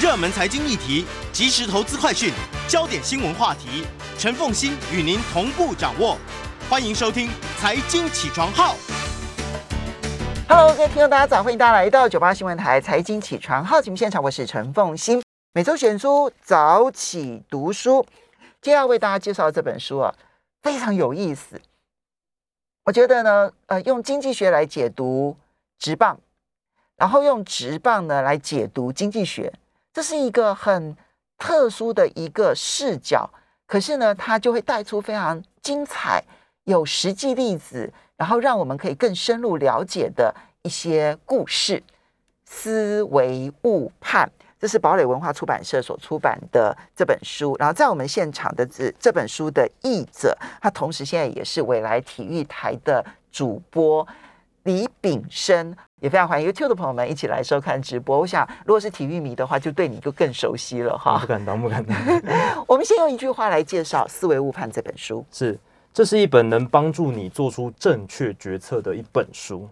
热门财经议题、即时投资快讯、焦点新闻话题，陈凤欣与您同步掌握。欢迎收听《财经起床号》。Hello，各位听众，大家早，欢迎大家来到九八新闻台财经起床号节目现场，我是陈凤欣。每周选书早起读书，今天要为大家介绍这本书啊，非常有意思。我觉得呢，呃，用经济学来解读职棒，然后用职棒呢来解读经济学，这是一个很特殊的一个视角。可是呢，它就会带出非常精彩、有实际例子，然后让我们可以更深入了解的一些故事。思维误判，这是堡垒文化出版社所出版的这本书。然后在我们现场的这这本书的译者，他同时现在也是未来体育台的主播李炳生，也非常欢迎 YouTube 的朋友们一起来收看直播。我想，如果是体育迷的话，就对你就更熟悉了哈不。敢当，不敢当。我们先用一句话来介绍《思维误判》这本书。是，这是一本能帮助你做出正确决策的一本书。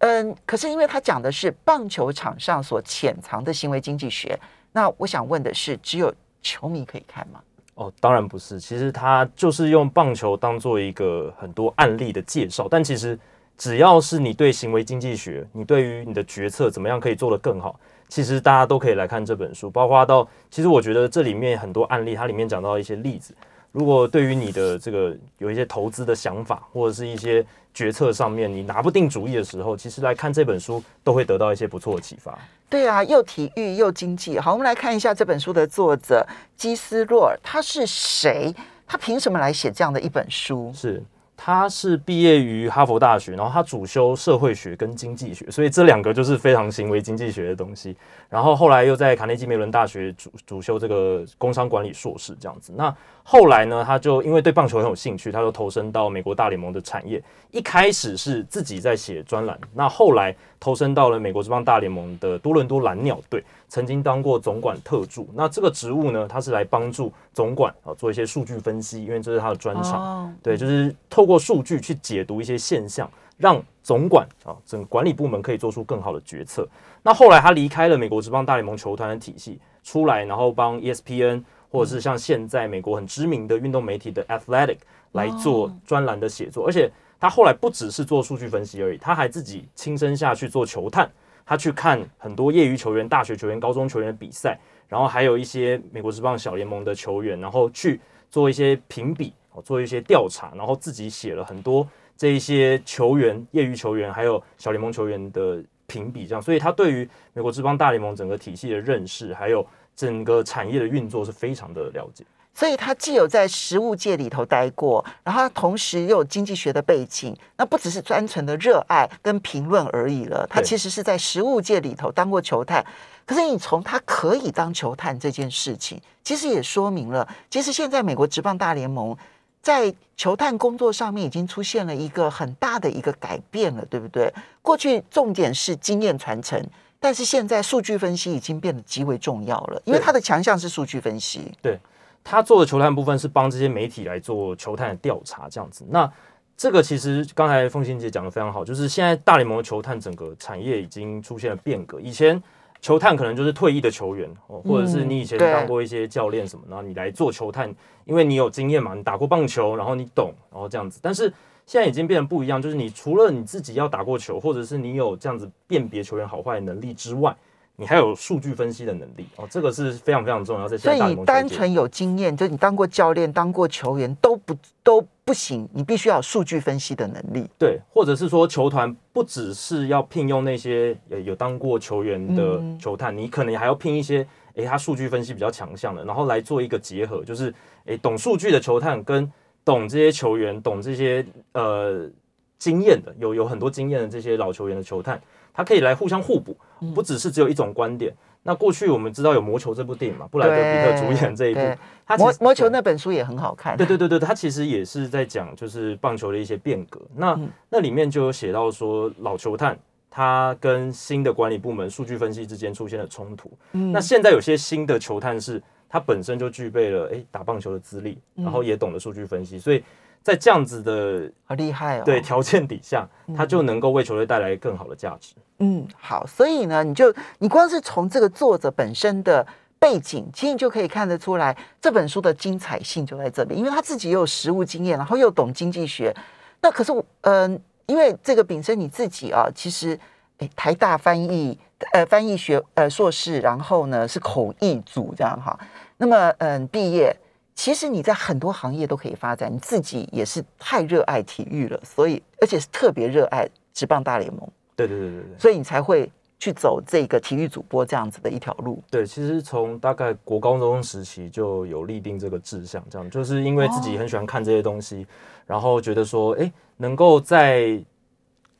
嗯，可是因为它讲的是棒球场上所潜藏的行为经济学，那我想问的是，只有球迷可以看吗？哦，当然不是，其实它就是用棒球当做一个很多案例的介绍，但其实只要是你对行为经济学，你对于你的决策怎么样可以做得更好，其实大家都可以来看这本书，包括到其实我觉得这里面很多案例，它里面讲到一些例子。如果对于你的这个有一些投资的想法，或者是一些决策上面你拿不定主意的时候，其实来看这本书都会得到一些不错的启发。对啊，又体育又经济。好，我们来看一下这本书的作者基斯洛尔，他是谁？他凭什么来写这样的一本书？是，他是毕业于哈佛大学，然后他主修社会学跟经济学，所以这两个就是非常行为经济学的东西。然后后来又在卡内基梅伦大学主主修这个工商管理硕士这样子。那后来呢，他就因为对棒球很有兴趣，他就投身到美国大联盟的产业。一开始是自己在写专栏，那后来投身到了美国职棒大联盟的多伦多蓝鸟队，曾经当过总管特助。那这个职务呢，他是来帮助总管啊做一些数据分析，因为这是他的专长。哦，对，就是透过数据去解读一些现象，让总管啊整个管理部门可以做出更好的决策。那后来他离开了美国职棒大联盟球团的体系，出来然后帮 E ESPN 或者是像现在美国很知名的运动媒体的 Athletic 来做专栏的写作，而且他后来不只是做数据分析而已，他还自己亲身下去做球探，他去看很多业余球员、大学球员、高中球员的比赛，然后还有一些美国职棒小联盟的球员，然后去做一些评比，哦，做一些调查，然后自己写了很多这一些球员、业余球员还有小联盟球员的评比，这样，所以他对于美国职棒大联盟整个体系的认识，还有整个产业的运作是非常的了解。所以他既有在实务界里头待过，然后同时又有经济学的背景，那不只是单纯的热爱跟评论而已了。他其实是在实务界里头当过球探。可是你从他可以当球探这件事情，其实也说明了，其实现在美国职棒大联盟在球探工作上面已经出现了一个很大的一个改变了，对不对？过去重点是经验传承。但是现在数据分析已经变得极为重要了，因为对他的强项是数据分析。对他做的球探部分是帮这些媒体来做球探的调查，这样子。那这个其实刚才凤欣姐讲的非常好，就是现在大联盟的球探整个产业已经出现了变革。以前球探可能就是退役的球员哦，或者是你以前当过一些教练什么，然后你来做球探，因为你有经验嘛，你打过棒球，然后你懂，然后这样子。但是现在已经变得不一样，就是你除了你自己要打过球，或者是你有这样子辨别球员好坏的能力之外，你还有数据分析的能力哦，这个是非常非常重要。在所以你单纯有经验，就你当过教练、当过球员都不都不行，你必须要有数据分析的能力。对，或者是说球团不只是要聘用那些呃有当过球员的嗯球探，你可能还要聘一些诶他数据分析比较强项的，然后来做一个结合，就是诶懂数据的球探跟懂这些球员、懂这些呃经验的有有很多经验的这些老球员的球探，他可以来互相互补，嗯不只是只有一种观点。那过去我们知道有《魔球》这部电影嘛，布莱德比特主演这一部，他魔魔球那本书也很好看。对对对对，他其实也是在讲就是棒球的一些变革。那、嗯那里面就有写到说，老球探他跟新的管理部门数据分析之间出现了冲突。嗯那现在有些新的球探是他本身就具备了诶打棒球的资历，然后也懂得数据分析，所以在这样子的好厉害哦。对条件底下，他就能够为球队带来更好的价值。嗯，好，所以呢，你就你光是从这个作者本身的背景，其实你就可以看得出来这本书的精彩性就在这里，因为他自己又有实务经验，然后又懂经济学。那可是我，嗯、因为这个炳生你自己啊，其实诶台大翻译呃翻译学呃硕士，然后呢是口译组这样哈。那么嗯毕业，其实你在很多行业都可以发展，你自己也是太热爱体育了，所以而且是特别热爱职棒大联盟。对对对对对。所以你才会去走这个体育主播这样子的一条路。对，其实从大概国高中时期就有立定这个志向，这样就是因为自己很喜欢看这些东西，然后觉得说，哎，能够在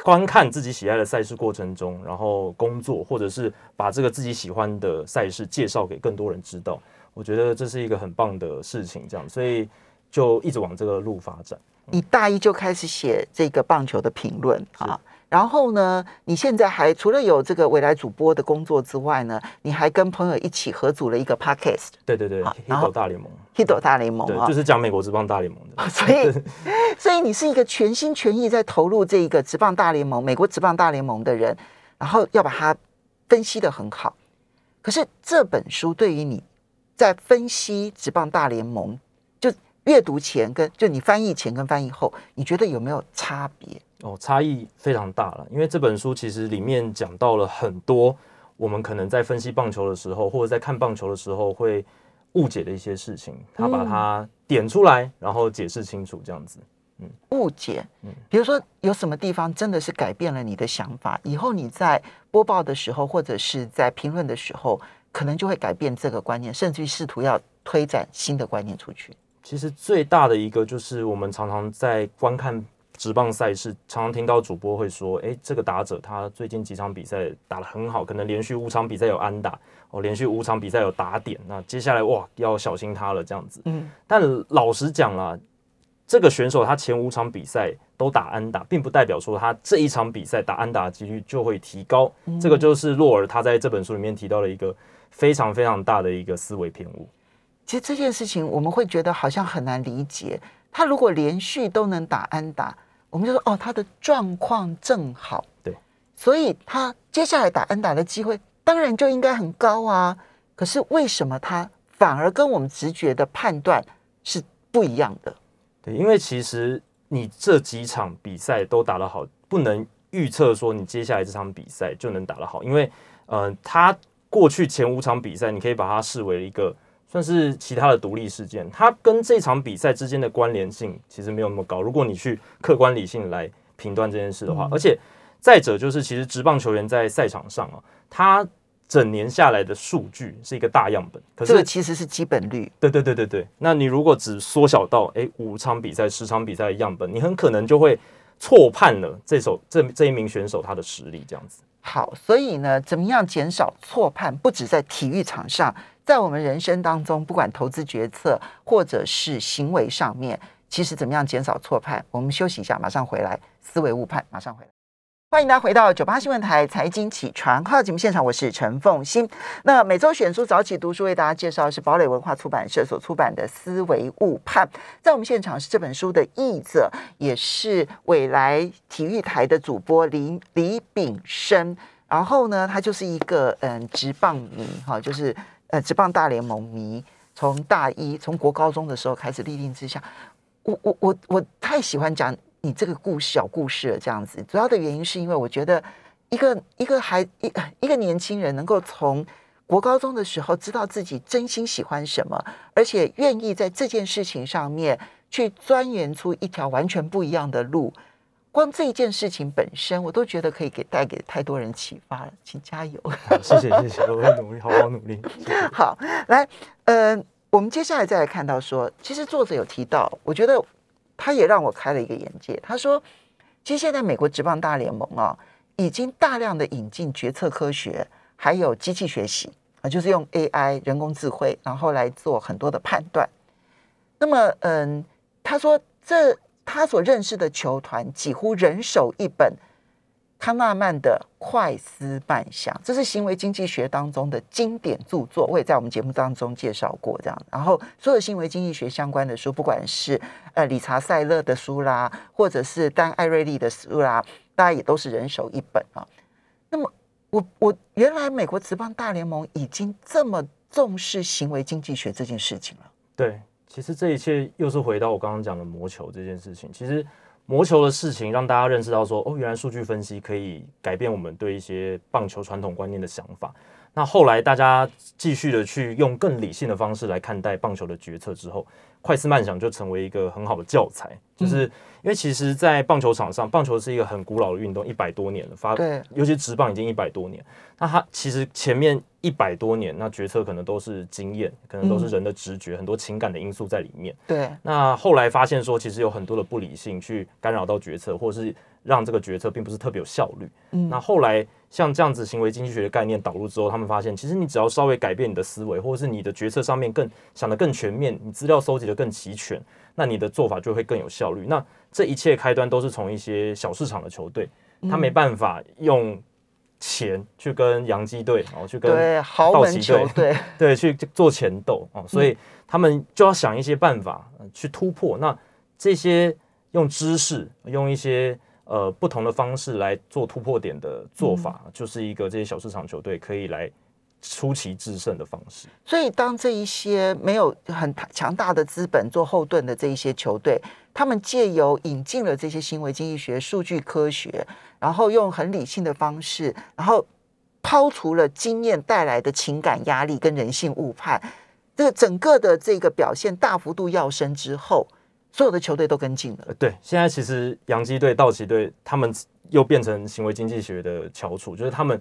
观看自己喜爱的赛事过程中，然后工作，或者是把这个自己喜欢的赛事介绍给更多人知道，我觉得这是一个很棒的事情，这样，所以就一直往这个路发展。你大一就开始写这个棒球的评论啊，然后呢，你现在还除了有这个未来主播的工作之外呢，你还跟朋友一起合组了一个 podcast 对对对，Hito 大联盟，《Hito 大联盟》对，啊就，是讲美国职棒大联盟的。所以 所以你是一个全心全意在投入这个职棒大联盟、美国职棒大联盟的人，然后要把它分析的很好。可是这本书对于你在分析职棒大联盟，就阅读前跟就你翻译前跟翻译后，你觉得有没有差别？哦，差异非常大了，因为这本书其实里面讲到了很多我们可能在分析棒球的时候，或者在看棒球的时候会误解的一些事情，他把它点出来，然后解释清楚，这样子。嗯误解嗯，比如说有什么地方真的是改变了你的想法，以后你在播报的时候，或者是在评论的时候，可能就会改变这个观念，甚至于试图要推展新的观念出去。其实最大的一个就是我们常常在观看职棒赛事，常常听到主播会说：“诶，这个打者他最近几场比赛打得很好，可能连续五场比赛有安打，哦，连续五场比赛有打点，那接下来哇要小心他了。”这样子。嗯，但老实讲啦，这个选手他前五场比赛都打安打，并不代表说他这一场比赛打安打的几率就会提高。这个就是洛尔他在这本书里面提到了一个非常非常大的一个思维偏误。其实这件事情我们会觉得好像很难理解。他如果连续都能打安打，我们就说哦，他的状况正好。对，所以他接下来打安打的机会当然就应该很高啊。可是为什么他反而跟我们直觉的判断是不一样的？对，因为其实你这几场比赛都打得好，不能预测说你接下来这场比赛就能打得好，因为呃，他过去前五场比赛，你可以把它视为一个算是其他的独立事件，它跟这场比赛之间的关联性其实没有那么高。如果你去客观理性来评断这件事的话，而且再者就是，其实职棒球员在赛场上啊，他整年下来的数据是一个大样本，可这个其实是基本率。对对对对对，那你如果只缩小到诶五场比赛、十场比赛的样本，你很可能就会错判了这首这这一名选手他的实力，这样子。好，所以呢，怎么样减少错判？不止在体育场上，在我们人生当中，不管投资决策或者是行为上面，其实怎么样减少错判？我们休息一下，马上回来。思维误判，马上回来。欢迎大家回到九八新闻台财经起床号节目现场，我是陈凤欣。那每周选书早起读书为大家介绍的是堡垒文化出版社所出版的《思维误判》。在我们现场是这本书的译者，也是未来体育台的主播李李炳生。然后呢，他就是一个嗯直棒迷哈，就是呃职棒大联盟迷。从大一从国高中的时候开始立定志向，我我我我太喜欢讲你这个故事小故事了，这样子。主要的原因是因为我觉得一个一个孩一一个年轻人能够从国高中的时候知道自己真心喜欢什么，而且愿意在这件事情上面去钻研出一条完全不一样的路。光这一件事情本身，我都觉得可以给带给太多人启发了，请加油！好谢谢谢谢，我会努力，好好努力。谢谢 好，来，呃，我们接下来再来看到说，其实作者有提到，我觉得他也让我开了一个眼界。他说，其实现在美国职棒大联盟啊，已经大量的引进决策科学，还有机器学习啊，就是用 AI 人工智慧，然后来做很多的判断。那么，嗯，他说这他所认识的球团几乎人手一本康纳曼的《快思慢想》，这是行为经济学当中的经典著作，我也在我们节目当中介绍过。这样，然后所有行为经济学相关的书，不管是呃理查塞勒的书啦，或者是丹艾瑞利的书啦，大家也都是人手一本啊。那么，我我原来美国职棒大联盟已经这么重视行为经济学这件事情了。对，其实这一切又是回到我刚刚讲的魔球这件事情，其实。魔球的事情让大家认识到说，哦，原来数据分析可以改变我们对一些棒球传统观念的想法。那后来大家继续的去用更理性的方式来看待棒球的决策之后，快思慢想就成为一个很好的教材，就是。因为其实，在棒球场上，棒球是一个很古老的运动，一百多年了。发对，尤其直棒已经一百多年。那它其实前面一百多年，那决策可能都是经验，可能都是人的直觉，很多情感的因素在里面。对。那后来发现说，其实有很多的不理性去干扰到决策，或者是让这个决策并不是特别有效率。嗯。那后来像这样子行为经济学的概念导入之后，他们发现，其实你只要稍微改变你的思维，或者是你的决策上面更想的更全面，你资料收集的更齐全。那你的做法就会更有效率。那这一切开端都是从一些小市场的球队，他没办法用钱去跟洋基队，然后去跟豪门球队对去做钱斗哦，所以他们就要想一些办法去突破。那这些用知识，用一些呃不同的方式来做突破点的做法，就是一个这些小市场球队可以来。出奇制胜的方式。所以，当这一些没有很强大的资本做后盾的这一些球队，他们借由引进了这些行为经济学、数据科学，然后用很理性的方式，然后抛除了经验带来的情感压力跟人性误判，这个整个的这个表现大幅度跃升之后，所有的球队都跟进了。对，现在其实洋基队、道奇队他们又变成行为经济学的翘楚，就是他们。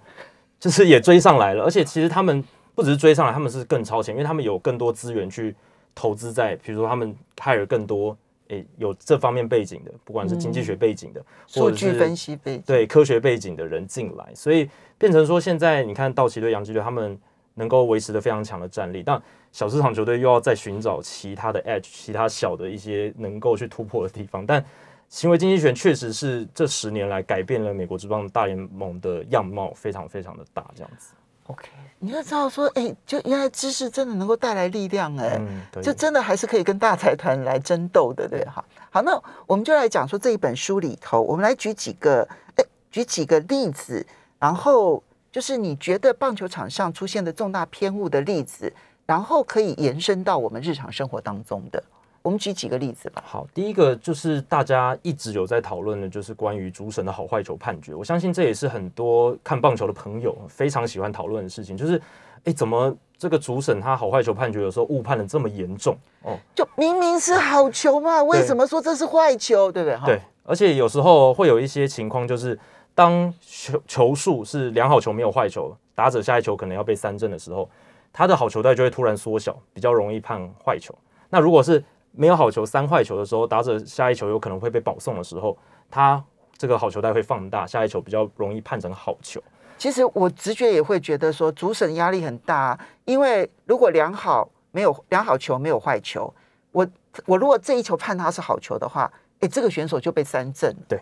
就是也追上来了，而且其实他们不只是追上来，他们是更超前，因为他们有更多资源去投资在，比如说他们派了更多诶有这方面背景的，不管是经济学背景的，数据分析背景。对科学背景的人进来，所以变成说现在你看道奇队、洋基队他们能够维持的非常强的战力，但小市场球队又要再寻找其他的 edge，其他小的一些能够去突破的地方，但。行为经济学确实是这十年来改变了美国职棒大联盟的样貌，非常非常的大。这样子，OK，你要知道说，哎，就原来知识真的能够带来力量，哎，就真的还是可以跟大财团来争斗的，对哈。好，那我们就来讲说这一本书里头，我们来举几个，哎，举几个例子，然后就是你觉得棒球场上出现的重大偏误的例子，然后可以延伸到我们日常生活当中的。我们举几个例子吧。好，第一个就是大家一直有在讨论的，就是关于主审的好坏球判决。我相信这也是很多看棒球的朋友非常喜欢讨论的事情。就是，哎，怎么这个主审他好坏球判决有时候误判的这么严重？哦，就明明是好球嘛，为什么说这是坏球？对不对？对，而且有时候会有一些情况，就是当球球数是良好球没有坏球，打者下一球可能要被三振的时候，他的好球带就会突然缩小，比较容易判坏球。那如果是没有好球三坏球的时候，打者下一球有可能会被保送的时候，他这个好球带会放大，下一球比较容易判成好球。其实我直觉也会觉得说，主审压力很大，因为如果良好没有良好球没有坏球，我我如果这一球判他是好球的话，哎，这个选手就被三振。对，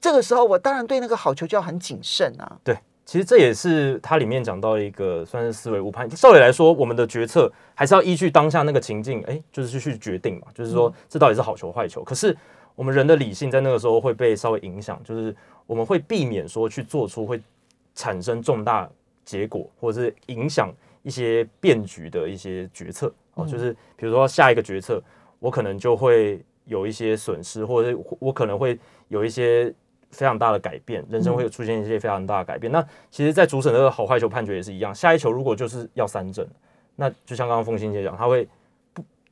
这个时候我当然对那个好球就要很谨慎啊。对。其实这也是它里面讲到一个算是思维误判。照理来说，我们的决策还是要依据当下那个情境，哎，就是去决定嘛。就是说，这到底是好球坏球？可是我们人的理性在那个时候会被稍微影响，就是我们会避免说去做出会产生重大结果或者是影响一些变局的一些决策。哦，就是比如说下一个决策，我可能就会有一些损失，或者我可能会有一些。非常大的改变，人生会有出现一些非常大的改变。那其实，在主审的好坏球判决也是一样，下一球如果就是要三振，那就像刚刚凤欣姐讲，他会不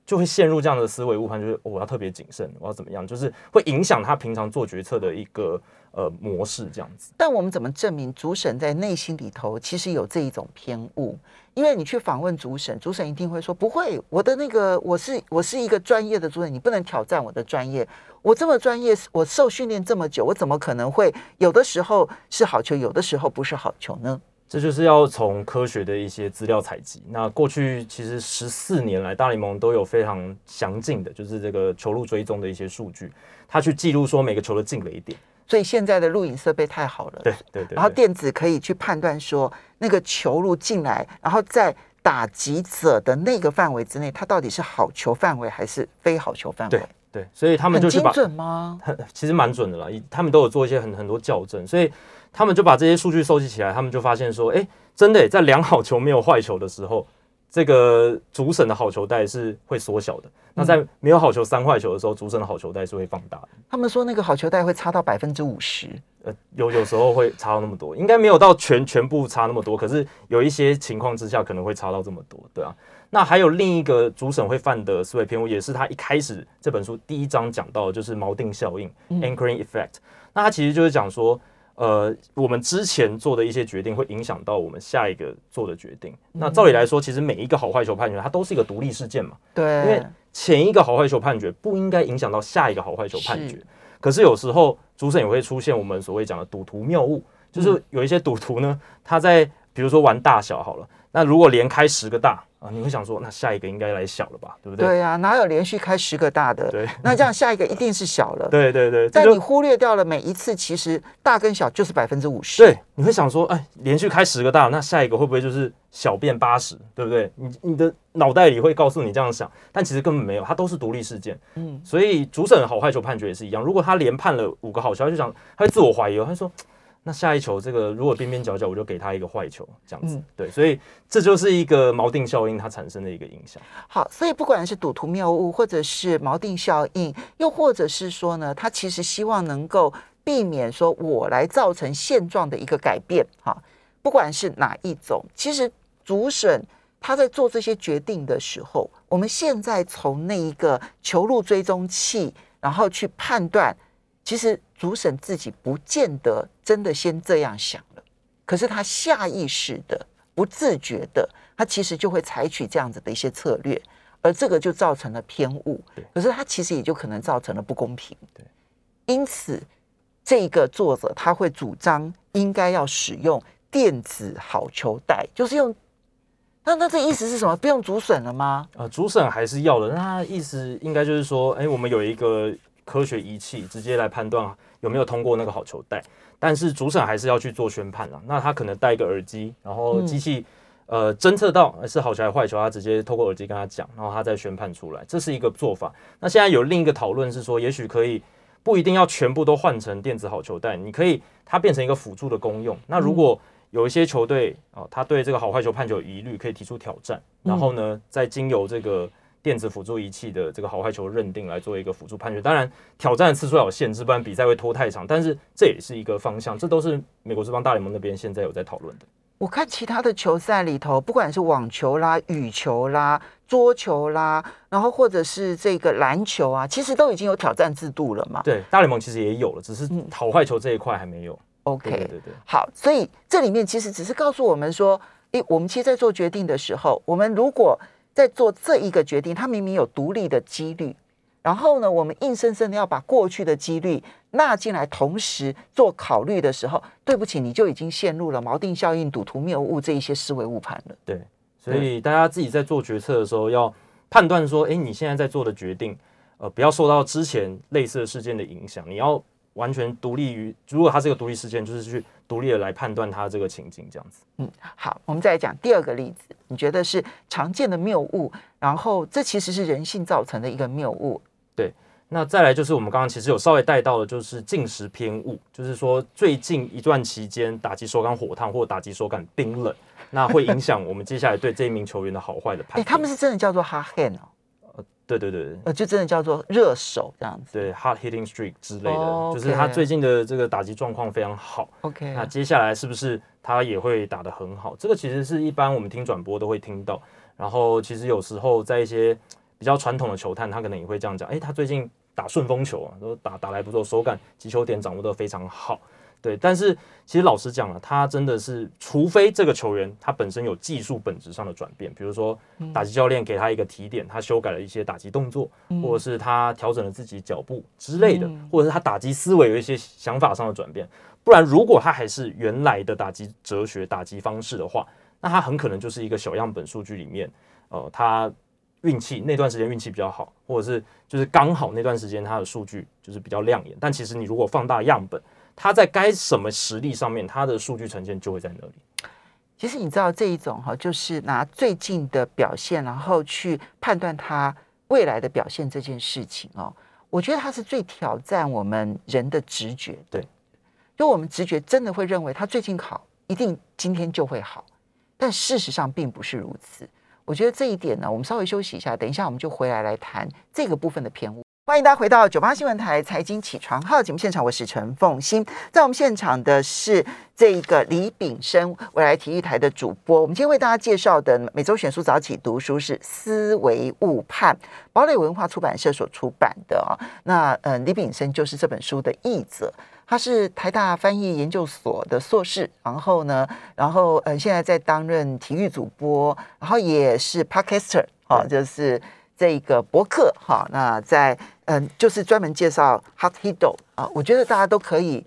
就会陷入这样的思维误判，就是我要特别谨慎，我要怎么样，就是会影响他平常做决策的一个呃模式这样子。但我们怎么证明主审在内心里头其实有这一种偏误？因为你去访问主审，主审一定会说不会，我的那个我是我是一个专业的主审，你不能挑战我的专业。我这么专业，我受训练这么久，我怎么可能会有的时候是好球，有的时候不是好球呢？这就是要从科学的一些资料采集。那过去其实十四年来，大联盟都有非常详尽的，就是这个球路追踪的一些数据，它去记录说每个球的进了一点。所以现在的录影设备太好了，对对对，然后电子可以去判断说那个球路进来，然后在打击者的那个范围之内，它到底是好球范围还是非好球范围对？对，所以他们就去把准吗？其实蛮准的啦，他们都有做一些很很多校正，所以他们就把这些数据收集起来，他们就发现说，哎，真的耶在量好球没有坏球的时候，这个主审的好球带是会缩小的；那在没有好球三坏球的时候，主审的好球带是会放大的。他们说那个好球带会差到百分之五十，呃，有有时候会差到那么多，应该没有到全全部差那么多，可是有一些情况之下可能会差到这么多，对啊。那还有另一个主审会犯的思维偏误，也是他一开始这本书第一章讲到的，就是锚定效应 （anchoring effect）。那他其实就是讲说，呃，我们之前做的一些决定会影响到我们下一个做的决定。那照理来说，其实每一个好坏球判决它都是一个独立事件嘛，因为，前一个好坏球判决不应该影响到下一个好坏球判决是。可是有时候主审也会出现我们所谓讲的赌徒谬误，嗯就是有一些赌徒呢，他在比如说玩大小好了，那如果连开十个大啊，你会想说，那下一个应该来小了吧，对不对？对啊，哪有连续开十个大的？对那这样下一个一定是小了。对对对，但你忽略掉了每一次，其实大跟小就是百分之五十。对，你会想说，哎，连续开十个大，那下一个会不会就是小变八十，对不对？你你的脑袋里会告诉你这样想，但其实根本没有，它都是独立事件。嗯，所以主审的好坏球判决也是一样，如果他连判了五个好球，他就想他会自我怀疑哦，他说。那下一球这个如果边边角角，我就给他一个坏球，这样子，嗯对，所以这就是一个锚定效应它产生的一个影响。好，所以不管是赌徒谬误，或者是锚定效应，又或者是说呢，他其实希望能够避免说我来造成现状的一个改变，哈，不管是哪一种，其实主审他在做这些决定的时候，我们现在从那一个球路追踪器，然后去判断，其实主审自己不见得真的先这样想了，可是他下意识的、不自觉的，他其实就会采取这样子的一些策略，而这个就造成了偏误对。可是他其实也就可能造成了不公平。对，因此这个作者他会主张应该要使用电子好球带，就是用。那那这意思是什么？不用主审了吗？呃，主审还是要的，那他意思应该就是说，哎、我们有一个科学仪器直接来判断有没有通过那个好球带，但是主审还是要去做宣判了。那他可能戴一个耳机，然后嗯机器、呃侦测到是好球还是坏球，他直接透过耳机跟他讲，然后他再宣判出来，这是一个做法。那现在有另一个讨论是说，也许可以不一定要全部都换成电子好球带，你可以它变成一个辅助的功用。那如果有一些球队啊，他对这个好坏球判球有疑虑，可以提出挑战，然后呢，再经由这个电子辅助仪器的这个好坏球认定来做一个辅助判决。当然，挑战的次数要有限制，不然比赛会拖太长。但是这也是一个方向，这都是美国职棒大联盟那边现在有在讨论的。我看其他的球赛里头，不管是网球啦、羽球啦、桌球啦，然后或者是这个篮球啊，其实都已经有挑战制度了嘛。对，大联盟其实也有了，只是嗯好坏球这一块还没有。OK，对对对对。好，所以这里面其实只是告诉我们说，诶，我们其实在做决定的时候，我们如果在做这一个决定，它明明有独立的几率，然后呢，我们硬生生的要把过去的几率纳进来，同时做考虑的时候，对不起，你就已经陷入了锚定效应、赌徒谬误这一些思维误判了。对，所以大家自己在做决策的时候，要判断说，哎，你现在在做的决定，呃，不要受到之前类似的事件的影响，你要完全独立于，如果它是个独立事件，就是去独立的来判断它这个情境，这样子。嗯好，我们再来讲第二个例子，你觉得是常见的谬误，然后这其实是人性造成的一个谬误。对那再来就是我们刚刚其实有稍微带到的，就是进食偏误，就是说最近一段期间打击手感火烫或打击手感冰冷，那会影响我们接下来对这一名球员的好坏的判哎，定。他们是真的叫做 hot hand 哦，对对对对呃，就真的叫做热手这样子。对，hard hitting streak 之类的，哦就是他最近的这个打击状况非常好。OK，那接下来是不是他也会打得很好？这个其实是一般我们听转播都会听到。然后其实有时候在一些比较传统的球探，他可能也会这样讲：，诶，他最近打顺风球啊，都打打来不错，手感、击球点掌握得非常好。对，但是其实老实讲了，他真的是，除非这个球员他本身有技术本质上的转变，比如说打击教练给他一个提点，他修改了一些打击动作，或者是他调整了自己脚步之类的，或者是他打击思维有一些想法上的转变。不然，如果他还是原来的打击哲学、打击方式的话，那他很可能就是一个小样本数据里面，呃，他运气那段时间运气比较好，或者是就是刚好那段时间他的数据就是比较亮眼。但其实你如果放大样本，他在该什么实力上面，他的数据呈现就会在那里。其实你知道这一种哈，就是拿最近的表现，然后去判断他未来的表现这件事情哦，我觉得它是最挑战我们人的直觉。对，就我们直觉真的会认为他最近好，一定今天就会好，但事实上并不是如此。我觉得这一点呢，我们稍微休息一下，等一下我们就回来来谈这个部分的偏误。欢迎大家回到九八新闻台财经起床号节目现场，我是陈凤欣，在我们现场的是这一个李炳生，未来体育台的主播。我们今天为大家介绍的每周选书早起读书是《思维误判》，堡垒文化出版社所出版的啊。那呃，李炳生就是这本书的译者，他是台大翻译研究所的硕士，然后呢，然后呃，现在在担任体育主播，然后也是 podcaster 啊，就是这个博客哈。那在嗯，就是专门介绍 Hot Hito 啊，我觉得大家都可以。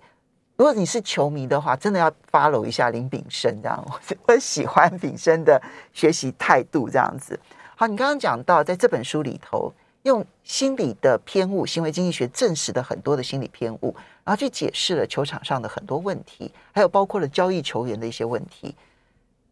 如果你是球迷的话，真的要 follow 一下林炳生这样，我 我喜欢炳生的学习态度这样子。好，你刚刚讲到在这本书里头，用心理的偏误、行为经济学证实的很多的心理偏误，然后去解释了球场上的很多问题，还有包括了交易球员的一些问题。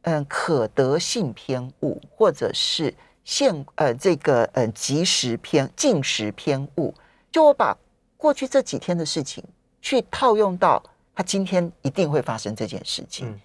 嗯，可得性偏误，或者是。现呃，这个呃，即时偏进食偏误，就我把过去这几天的事情去套用到他今天一定会发生这件事情。嗯，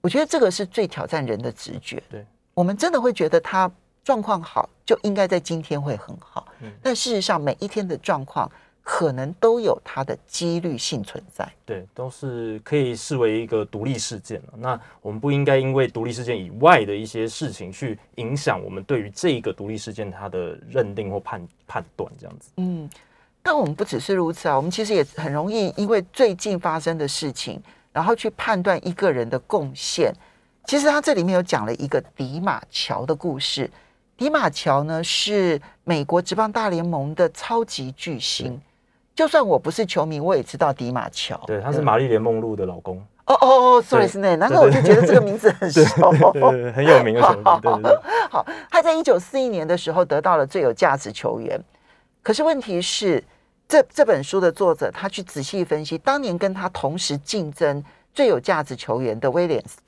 我觉得这个是最挑战人的直觉。对，我们真的会觉得他状况好，就应该在今天会很好。嗯，但事实上每一天的状况。可能都有它的几率性存在，对，都是可以视为一个独立事件了。那我们不应该因为独立事件以外的一些事情去影响我们对于这个独立事件它的认定或判判断，这样子。嗯，但我们不只是如此啊，我们其实也很容易因为最近发生的事情，然后去判断一个人的贡献。其实他这里面有讲了一个迪马乔的故事。迪马乔呢是美国职棒大联盟的超级巨星。就算我不是球迷，我也知道迪马乔。对，他是玛丽莲梦露的老公。哦哦哦，sorry，是那，然后我就觉得这个名字很 熟，很有名的球员。对对对。好，他在一九四一年的时候得到了最有价值球员。可是问题是，这这本书的作者他去仔细分析，当年跟他同时竞争最有价值球员的威廉斯，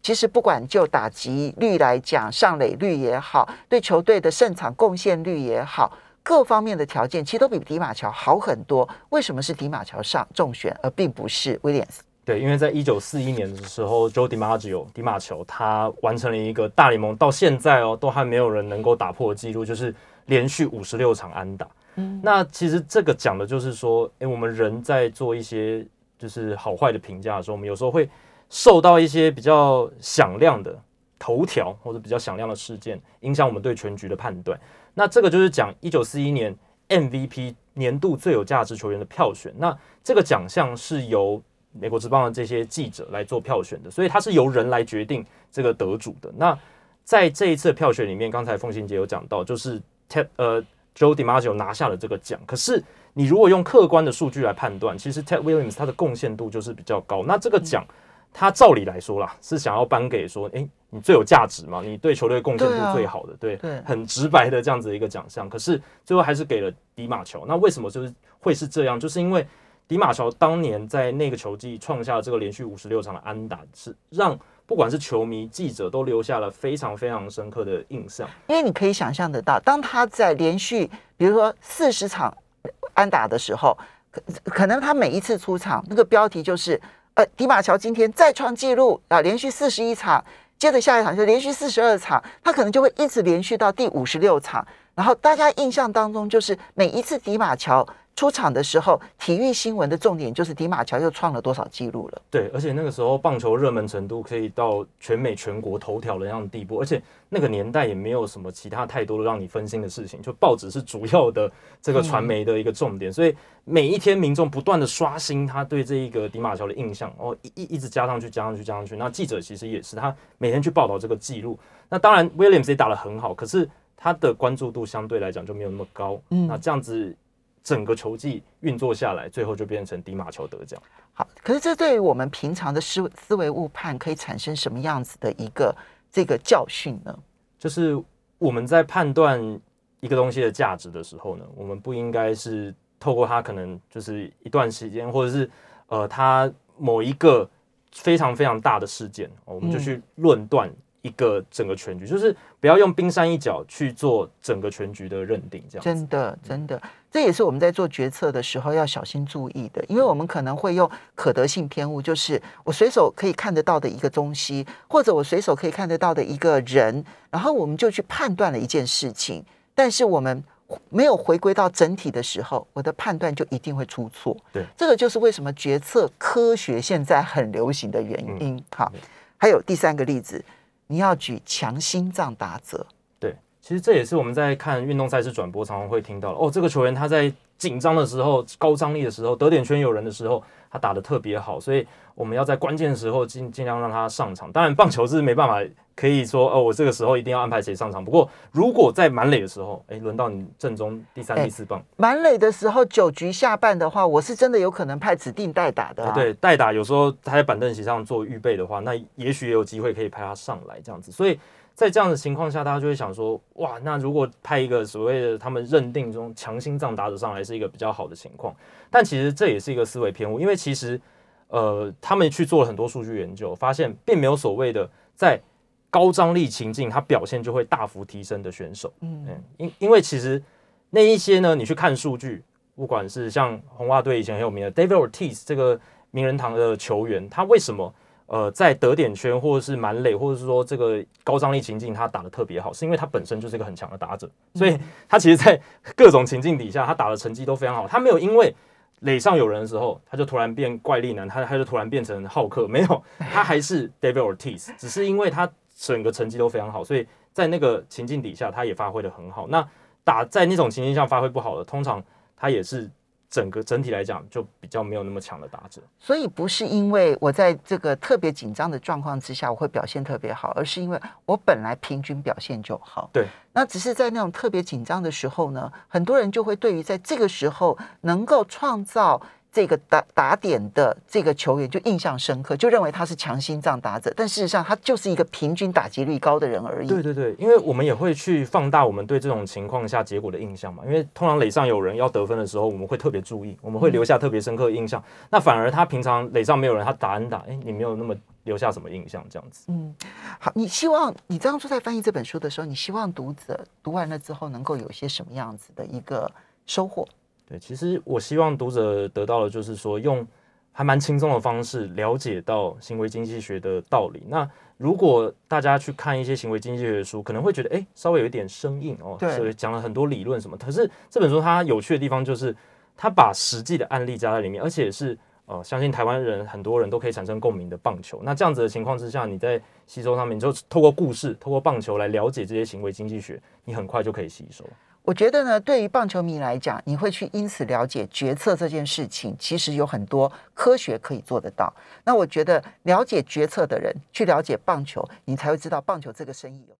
其实不管就打击率来讲，上垒率也好，对球队的胜场贡献率也好。各方面的条件其实都比迪马乔好很多。为什么是迪马乔上中选，而并不是威廉斯？对，因为在一九四一年的时候，Joe DiMaggio 迪马乔他完成了一个大联盟到现在哦都还没有人能够打破的记录，就是连续五十六场安打。嗯，那其实这个讲的就是说，哎，我们人在做一些就是好坏的评价的时候，我们有时候会受到一些比较响亮的头条或者比较响亮的事件影响我们对全局的判断。那这个就是讲一九四一年 MVP 年度最有价值球员的票选。那这个奖项是由美国职棒的这些记者来做票选的，所以它是由人来决定这个得主的。那在这一次的票选里面，刚才凤行姐有讲到，就是 Ted 呃 Joe DiMaggio 拿下了这个奖。可是你如果用客观的数据来判断，其实 Ted Williams 他的贡献度就是比较高。那这个奖。他照理来说啦，是想要颁给说，哎，你最有价值嘛，你对球队贡献度最好的，对，很直白的这样子的一个奖项。可是最后还是给了迪马乔。那为什么就是会是这样？就是因为迪马乔当年在那个球季创下了这个连续五十六场的安打，是让不管是球迷、记者都留下了非常非常深刻的印象。因为你可以想象得到，当他在连续比如说四十场安打的时候，可可能他每一次出场，那个标题就是。呃，迪马乔今天再创纪录啊，连续四十一场，接着下一场就连续四十二场，他可能就会一直连续到第五十六场，然后大家印象当中就是每一次迪马乔。出场的时候，体育新闻的重点就是迪马乔又创了多少记录了。对，而且那个时候棒球热门程度可以到全美全国头条的那样的地步，而且那个年代也没有什么其他太多的让你分心的事情，就报纸是主要的这个传媒的一个重点，所以每一天民众不断的刷新他对这一个迪马乔的印象，哦，一一直加上去，加上去，加上去。那记者其实也是他每天去报道这个记录。那当然，Williams 也打得很好，可是他的关注度相对来讲就没有那么高。嗯，那这样子。整个球季运作下来，最后就变成迪马球得奖。好，可是这对于我们平常的思思维误判，可以产生什么样子的一个这个教训呢？就是我们在判断一个东西的价值的时候呢，我们不应该是透过它可能就是一段时间，或者是呃它某一个非常非常大的事件，哦我们就嗯去论断一个整个全局，就是不要用冰山一角去做整个全局的认定，这样子。真的，真的，这也是我们在做决策的时候要小心注意的，因为我们可能会用可得性偏误，就是我随手可以看得到的一个东西，或者我随手可以看得到的一个人，然后我们就去判断了一件事情，但是我们没有回归到整体的时候，我的判断就一定会出错。对，这个就是为什么决策科学现在很流行的原因。好，还有第三个例子，你要举强心脏打者。对，其实这也是我们在看运动赛事转播常常会听到的哦，这个球员他在紧张的时候、高张力的时候、得点圈有人的时候，他打的特别好，所以我们要在关键的时候尽尽量让他上场。当然，棒球是没办法可以说哦，我这个时候一定要安排谁上场。不过，如果在满垒的时候，哎，轮到你正中第三、哎第四棒，满垒的时候，九局下半的话，我是真的有可能派指定代打的、对，代打有时候他在板凳席上做预备的话，那也许也有机会可以派他上来这样子。所以在这样的情况下，大家就会想说，哇，那如果派一个所谓的他们认定中强心脏打者上来，是一个比较好的情况。但其实这也是一个思维偏误，因为其实呃，他们去做了很多数据研究，发现并没有所谓的在高张力情境，他表现就会大幅提升的选手。嗯嗯，因因为其实那一些呢，你去看数据，不管是像红袜队以前很有名的 David Ortiz 这个名人堂的球员，他为什么呃在得点圈或者是满垒，或者是说这个高张力情境他打的特别好，是因为他本身就是一个很强的打者，所以他其实在 各种情境底下，他打的成绩都非常好，他没有因为。垒上有人的时候，他就突然变怪力男，他他就突然变成浩克，没有，他还是 David Ortiz，只是因为他整个成绩都非常好，所以在那个情境底下，他也发挥的很好。那打在那种情境下发挥不好的，通常他也是整个整体来讲就比较没有那么强的打折。所以不是因为我在这个特别紧张的状况之下我会表现特别好，而是因为我本来平均表现就好。对，那只是在那种特别紧张的时候呢，很多人就会对于在这个时候能够创造。这个打打点的这个球员就印象深刻，就认为他是强心脏打者，但事实上他就是一个平均打击率高的人而已。对对对，因为我们也会去放大我们对这种情况下结果的印象嘛。因为通常垒上有人要得分的时候，我们会特别注意，我们会留下特别深刻的印象。那反而他平常垒上没有人，他打安打，哎，你没有那么留下什么印象，这样子。嗯，好，你希望你当初在翻译这本书的时候，你希望读者读完了之后能够有些什么样子的一个收获？对，其实我希望读者得到的就是说，用还蛮轻松的方式了解到行为经济学的道理。那如果大家去看一些行为经济学的书，可能会觉得，哎，稍微有一点生硬哦，对所以讲了很多理论什么。可是这本书它有趣的地方就是，它把实际的案例加在里面，而且是呃，相信台湾人很多人都可以产生共鸣的棒球。那这样子的情况之下，你在吸收上面，你就透过故事、透过棒球来了解这些行为经济学，你很快就可以吸收。我觉得呢，对于棒球迷来讲，你会去因此了解决策这件事情，其实有很多科学可以做得到。那我觉得了解决策的人去了解棒球，你才会知道棒球这个生意有。